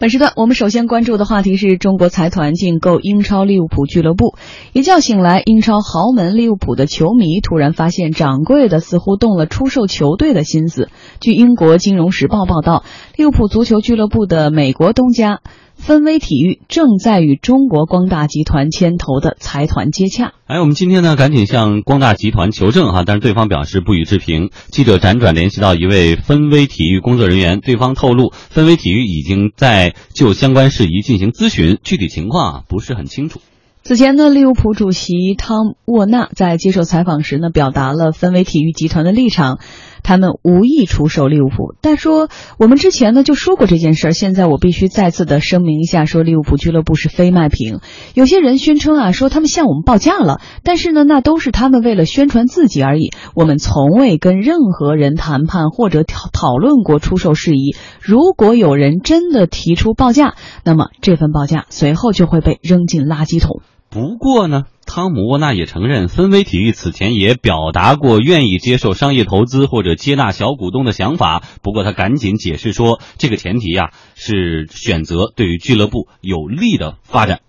本时段我们首先关注的话题是中国财团竞购英超利物浦俱乐部。一觉醒来，英超豪门利物浦的球迷突然发现，掌柜的似乎动了出售球队的心思。据英国金融时报报道，利物浦足球俱乐部的美国东家。分威体育正在与中国光大集团牵头的财团接洽。哎，我们今天呢，赶紧向光大集团求证哈，但是对方表示不予置评。记者辗转联系到一位分威体育工作人员，对方透露，分威体育已经在就相关事宜进行咨询，具体情况啊不是很清楚。此前呢，利物浦主席汤沃纳在接受采访时呢，表达了分威体育集团的立场，他们无意出售利物浦。但说我们之前呢就说过这件事儿，现在我必须再次的声明一下，说利物浦俱乐部是非卖品。有些人宣称啊，说他们向我们报价了，但是呢，那都是他们为了宣传自己而已。我们从未跟任何人谈判或者讨讨论过出售事宜。如果有人真的提出报价，那么这份报价随后就会被扔进垃圾桶。不过呢，汤姆沃纳也承认，分威体育此前也表达过愿意接受商业投资或者接纳小股东的想法。不过他赶紧解释说，这个前提呀是选择对于俱乐部有利的发展。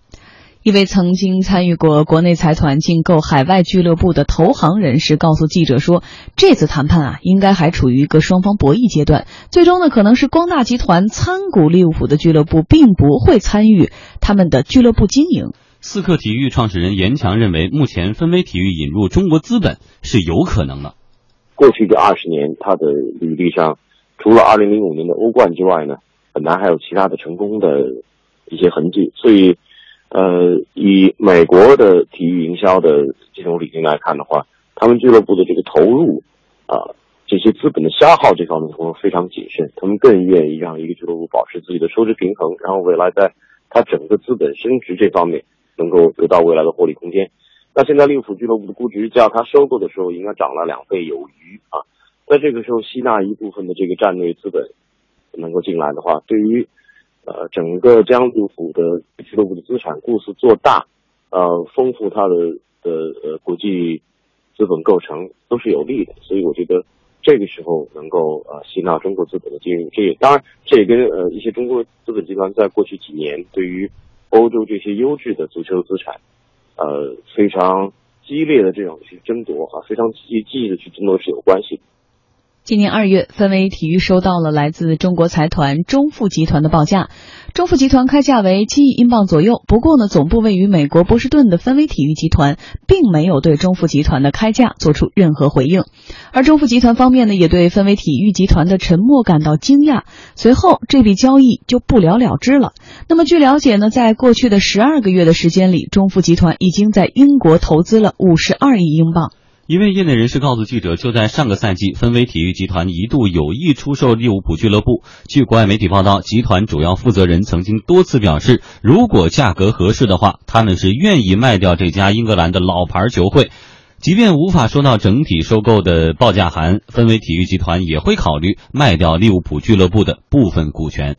一位曾经参与过国内财团竞购海外俱乐部的投行人士告诉记者说，这次谈判啊，应该还处于一个双方博弈阶段。最终呢，可能是光大集团参股利物浦的俱乐部，并不会参与他们的俱乐部经营。四克体育创始人严强认为，目前分威体育引入中国资本是有可能的。过去这二十年，他的履历上，除了二零零五年的欧冠之外呢，很难还有其他的成功的一些痕迹。所以，呃，以美国的体育营销的这种理念来看的话，他们俱乐部的这个投入啊，这些资本的消耗这方面他们非常谨慎。他们更愿意让一个俱乐部保持自己的收支平衡，然后未来在它整个资本升值这方面。能够得到未来的获利空间。那现在利物浦俱乐部的估值较它收购的时候应该涨了两倍有余啊。在这个时候吸纳一部分的这个战略资本能够进来的话，对于呃整个将利物浦的俱乐部的资产故事做大，呃丰富它的的呃国际资本构成都是有利的。所以我觉得这个时候能够呃吸纳中国资本的进入，这也当然这也跟呃一些中国资本集团在过去几年对于欧洲这些优质的足球资产，呃，非常激烈的这种去争夺啊，非常积极的去争夺是有关系。今年二月，分威体育收到了来自中国财团中富集团的报价，中富集团开价为七亿英镑左右。不过呢，总部位于美国波士顿的分威体育集团并没有对中富集团的开价做出任何回应，而中富集团方面呢，也对分威体育集团的沉默感到惊讶。随后，这笔交易就不了了之了。那么，据了解呢，在过去的十二个月的时间里，中富集团已经在英国投资了五十二亿英镑。一位业内人士告诉记者，就在上个赛季，分威体育集团一度有意出售利物浦俱乐部。据国外媒体报道，集团主要负责人曾经多次表示，如果价格合适的话，他们是愿意卖掉这家英格兰的老牌球会。即便无法收到整体收购的报价函，分威体育集团也会考虑卖掉利物浦俱乐部的部分股权。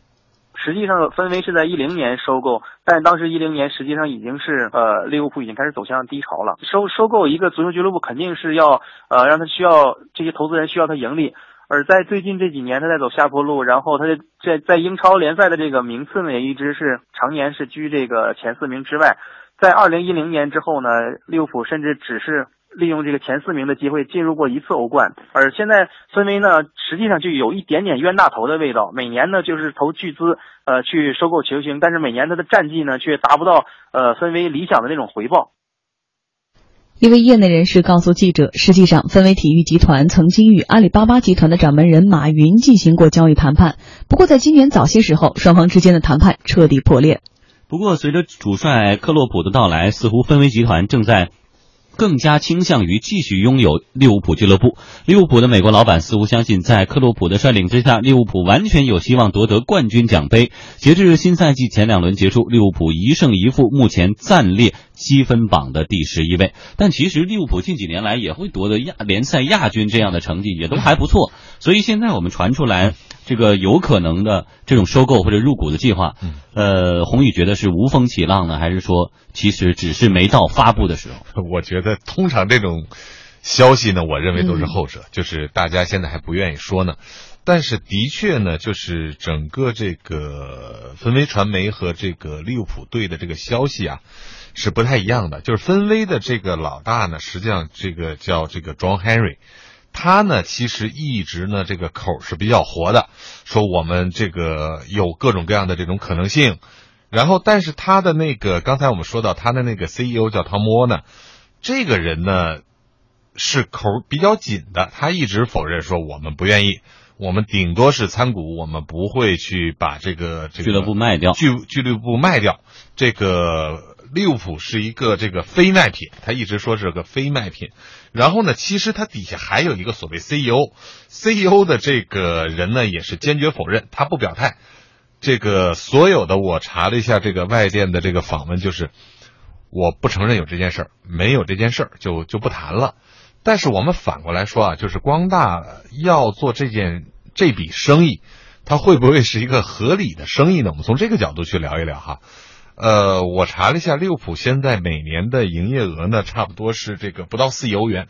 实际上，分为是在一零年收购，但当时一零年实际上已经是呃利物浦已经开始走向低潮了。收收购一个足球俱乐部肯定是要呃让他需要这些投资人需要他盈利，而在最近这几年他在走下坡路，然后他在在英超联赛的这个名次呢也一直是常年是居这个前四名之外。在二零一零年之后呢，利物浦甚至只是。利用这个前四名的机会进入过一次欧冠，而现在分威呢，实际上就有一点点冤大头的味道。每年呢，就是投巨资，呃，去收购球星，但是每年他的战绩呢，却达不到呃分威理想的那种回报。一位业内人士告诉记者，实际上，分威体育集团曾经与阿里巴巴集团的掌门人马云进行过交易谈判，不过在今年早些时候，双方之间的谈判彻底破裂。不过，随着主帅克洛普的到来，似乎分威集团正在。更加倾向于继续拥有利物浦俱乐部。利物浦的美国老板似乎相信，在克洛普的率领之下，利物浦完全有希望夺得冠军奖杯。截至新赛季前两轮结束，利物浦一胜一负，目前暂列积分榜的第十一位。但其实利物浦近几年来也会夺得亚联赛亚军这样的成绩，也都还不错。所以现在我们传出来。这个有可能的这种收购或者入股的计划，呃，宏宇觉得是无风起浪呢，还是说其实只是没到发布的时候？我觉得通常这种消息呢，我认为都是后者，就是大家现在还不愿意说呢。但是的确呢，就是整个这个分威传媒和这个利物浦队的这个消息啊，是不太一样的。就是分威的这个老大呢，实际上这个叫这个 John Henry，他呢其实一直呢这个口是比较活的，说我们这个有各种各样的这种可能性。然后，但是他的那个刚才我们说到他的那个 CEO 叫汤姆沃呢，这个人呢是口比较紧的，他一直否认说我们不愿意。我们顶多是参股，我们不会去把这个这个俱乐部卖掉。俱俱乐部卖掉，这个利物浦是一个这个非卖品，他一直说是个非卖品。然后呢，其实他底下还有一个所谓 CEO，CEO 的这个人呢也是坚决否认，他不表态。这个所有的我查了一下这个外电的这个访问，就是我不承认有这件事儿，没有这件事儿就就不谈了。但是我们反过来说啊，就是光大要做这件这笔生意，它会不会是一个合理的生意呢？我们从这个角度去聊一聊哈。呃，我查了一下，利物浦现在每年的营业额呢，差不多是这个不到四亿欧元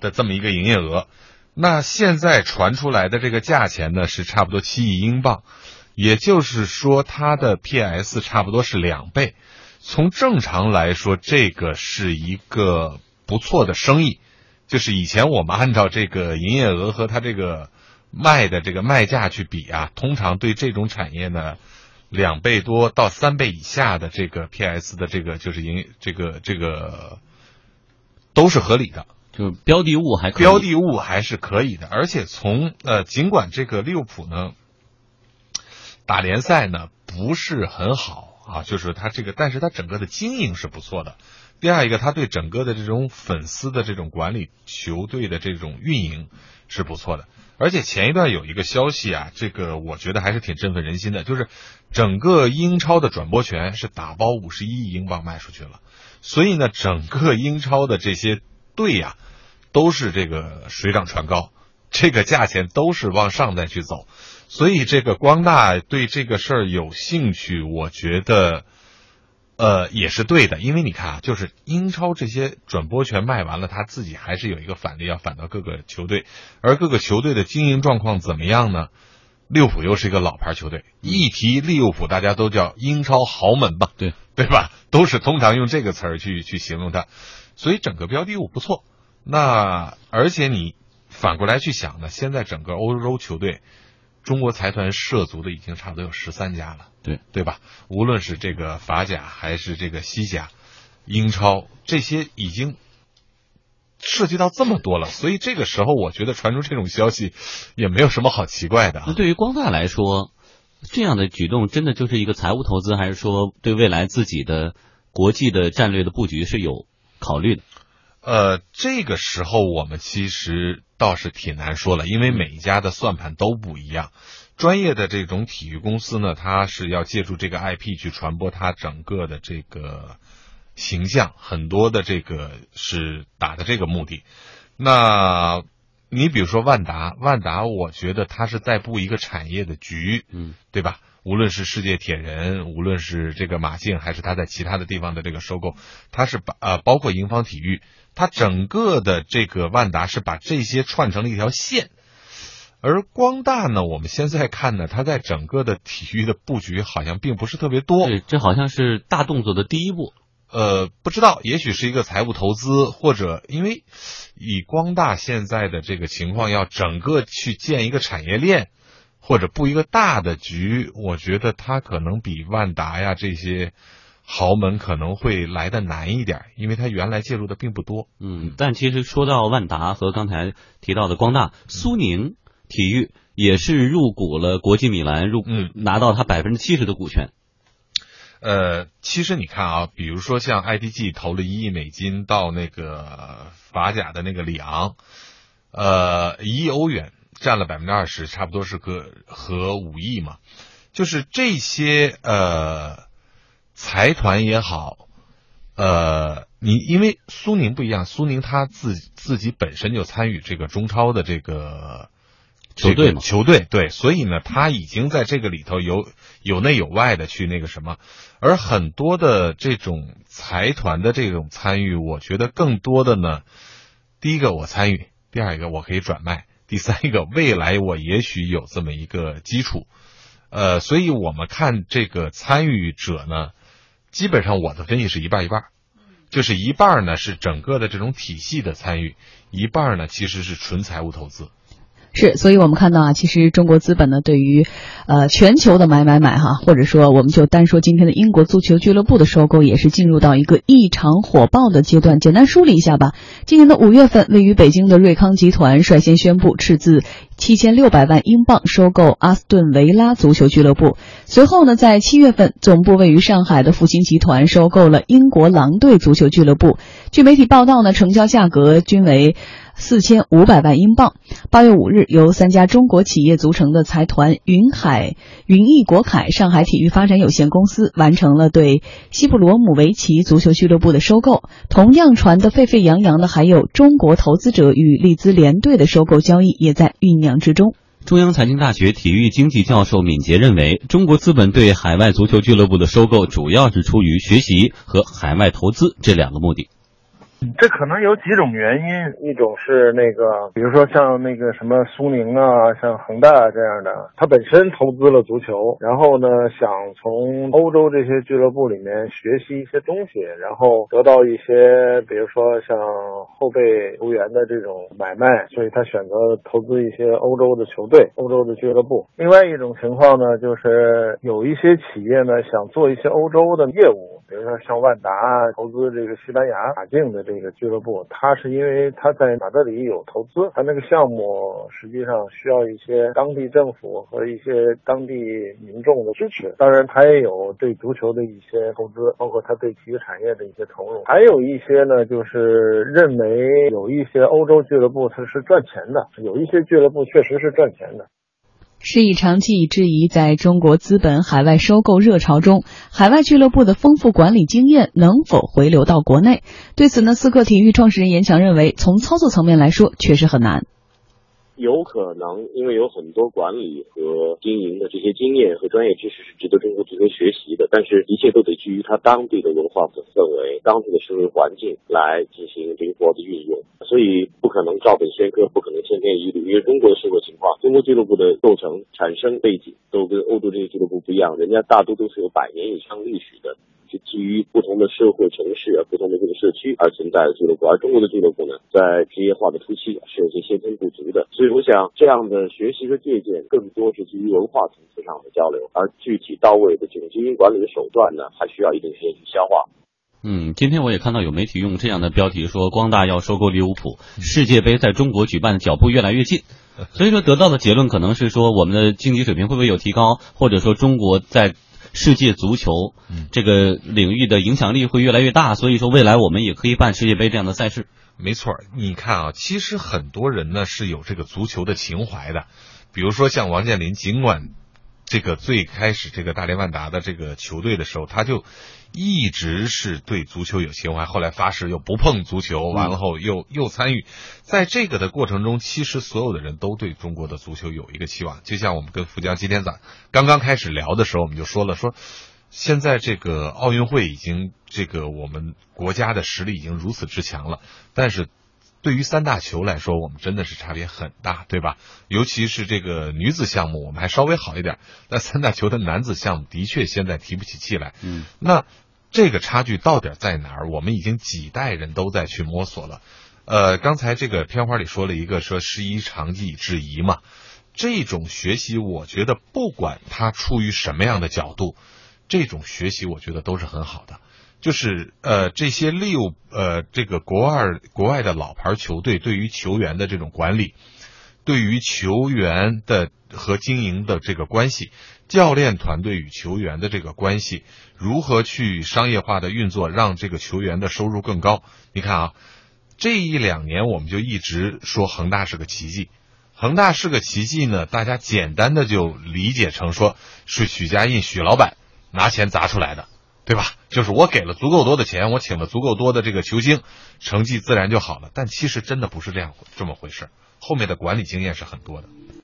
的这么一个营业额。那现在传出来的这个价钱呢，是差不多七亿英镑，也就是说它的 PS 差不多是两倍。从正常来说，这个是一个不错的生意。就是以前我们按照这个营业额和它这个卖的这个卖价去比啊，通常对这种产业呢，两倍多到三倍以下的这个 PS 的这个就是营这个这个都是合理的，就标的物还可以标的物还是可以的，而且从呃尽管这个利物浦呢打联赛呢不是很好啊，就是它这个，但是它整个的经营是不错的。第二一个，他对整个的这种粉丝的这种管理、球队的这种运营是不错的。而且前一段有一个消息啊，这个我觉得还是挺振奋人心的，就是整个英超的转播权是打包五十一亿英镑卖出去了。所以呢，整个英超的这些队呀，都是这个水涨船高，这个价钱都是往上再去走。所以这个光大对这个事儿有兴趣，我觉得。呃，也是对的，因为你看啊，就是英超这些转播权卖完了，他自己还是有一个返利要返到各个球队，而各个球队的经营状况怎么样呢？利物浦又是一个老牌球队，一提利物浦，大家都叫英超豪门吧？对对吧？都是通常用这个词儿去去形容它，所以整个标的物不错。那而且你反过来去想呢，现在整个欧洲球队。中国财团涉足的已经差不多有十三家了，对对吧？无论是这个法甲还是这个西甲、英超，这些已经涉及到这么多了，所以这个时候我觉得传出这种消息也没有什么好奇怪的。那对于光大来说，这样的举动真的就是一个财务投资，还是说对未来自己的国际的战略的布局是有考虑的？呃，这个时候我们其实倒是挺难说了，因为每一家的算盘都不一样。专业的这种体育公司呢，它是要借助这个 IP 去传播它整个的这个形象，很多的这个是打的这个目的。那你比如说万达，万达，我觉得它是在布一个产业的局，嗯，对吧？无论是世界铁人，无论是这个马竞，还是它在其他的地方的这个收购，它是把呃，包括盈方体育。它整个的这个万达是把这些串成了一条线，而光大呢，我们现在看呢，它在整个的体育的布局好像并不是特别多。对，这好像是大动作的第一步。呃，不知道，也许是一个财务投资，或者因为以光大现在的这个情况，要整个去建一个产业链，或者布一个大的局，我觉得它可能比万达呀这些。豪门可能会来的难一点，因为它原来介入的并不多。嗯，但其实说到万达和刚才提到的光大，苏宁体育也是入股了国际米兰，入嗯拿到他百分之七十的股权。呃，其实你看啊，比如说像 IDG 投了一亿美金到那个法甲的那个里昂，呃，一亿欧元占了百分之二十，差不多是个和五亿嘛，就是这些呃。财团也好，呃，你因为苏宁不一样，苏宁他自自己本身就参与这个中超的这个球队嘛，球队对，所以呢，他已经在这个里头有有内有外的去那个什么，而很多的这种财团的这种参与，我觉得更多的呢，第一个我参与，第二一个我可以转卖，第三一个未来我也许有这么一个基础，呃，所以我们看这个参与者呢，基本上我的分析是一半一半，就是一半呢是整个的这种体系的参与，一半呢其实是纯财务投资。是，所以我们看到啊，其实中国资本呢，对于，呃，全球的买买买哈，或者说，我们就单说今天的英国足球俱乐部的收购，也是进入到一个异常火爆的阶段。简单梳理一下吧，今年的五月份，位于北京的瑞康集团率先宣布斥资七千六百万英镑收购阿斯顿维拉足球俱乐部。随后呢，在七月份，总部位于上海的复兴集团收购了英国狼队足球俱乐部。据媒体报道呢，成交价格均为。四千五百万英镑。八月五日，由三家中国企业组成的财团云海云翼国凯上海体育发展有限公司完成了对西布罗姆维奇足球俱乐部的收购。同样传得沸沸扬扬的还有中国投资者与利兹联队的收购交易，也在酝酿之中。中央财经大学体育经济教授闵杰认为，中国资本对海外足球俱乐部的收购，主要是出于学习和海外投资这两个目的。这可能有几种原因，一种是那个，比如说像那个什么苏宁啊，像恒大这样的，他本身投资了足球，然后呢，想从欧洲这些俱乐部里面学习一些东西，然后得到一些，比如说像后备球员的这种买卖，所以他选择投资一些欧洲的球队、欧洲的俱乐部。另外一种情况呢，就是有一些企业呢想做一些欧洲的业务。比如说像万达投资这个西班牙马竞的这个俱乐部，他是因为他在马德里有投资，他那个项目实际上需要一些当地政府和一些当地民众的支持。当然，他也有对足球的一些投资，包括他对体育产业的一些投入。还有一些呢，就是认为有一些欧洲俱乐部它是赚钱的，有一些俱乐部确实是赚钱的。是以长期以质疑，在中国资本海外收购热潮中，海外俱乐部的丰富管理经验能否回流到国内？对此呢，思克体育创始人严强认为，从操作层面来说，确实很难。有可能，因为有很多管理和经营的这些经验和专业知识是值得中国足球学习的，但是一切都得基于它当地的文化和氛围、当地的社会环境来进行灵活的运用，所以不可能照本宣科，不可能千篇一律。因为中国的社会情况，中国俱乐部的构成、产生背景都跟欧洲这些俱乐部不一样，人家大多都是有百年以上历史的。是基于不同的社会城市啊，不同的这个社区而存在的俱乐部，而中国的俱乐部呢，在职业化的初期是有些先天不足的，所以我想这样的学习和借鉴更多是基于文化层次上的交流，而具体到位的这种经营管理的手段呢，还需要一定时间去消化。嗯，今天我也看到有媒体用这样的标题说，光大要收购利物浦，世界杯在中国举办的脚步越来越近，所以说得到的结论可能是说，我们的经济水平会不会有提高，或者说中国在。世界足球这个领域的影响力会越来越大，所以说未来我们也可以办世界杯这样的赛事。没错，你看啊，其实很多人呢是有这个足球的情怀的，比如说像王健林，尽管。这个最开始这个大连万达的这个球队的时候，他就一直是对足球有情怀。后来发誓又不碰足球，完了后又又参与，在这个的过程中，其实所有的人都对中国的足球有一个期望。就像我们跟富江今天早刚刚开始聊的时候，我们就说了，说现在这个奥运会已经这个我们国家的实力已经如此之强了，但是。对于三大球来说，我们真的是差别很大，对吧？尤其是这个女子项目，我们还稍微好一点。那三大球的男子项目，的确现在提不起气来。嗯，那这个差距到底在哪儿？我们已经几代人都在去摸索了。呃，刚才这个片花里说了一个说“师夷长技以制夷”嘛，这种学习，我觉得不管他出于什么样的角度，这种学习我觉得都是很好的。就是呃，这些六呃，这个国外国外的老牌球队对于球员的这种管理，对于球员的和经营的这个关系，教练团队与球员的这个关系，如何去商业化的运作，让这个球员的收入更高？你看啊，这一两年我们就一直说恒大是个奇迹，恒大是个奇迹呢，大家简单的就理解成说是许家印许老板拿钱砸出来的。对吧？就是我给了足够多的钱，我请了足够多的这个球星，成绩自然就好了。但其实真的不是这样这么回事，后面的管理经验是很多的。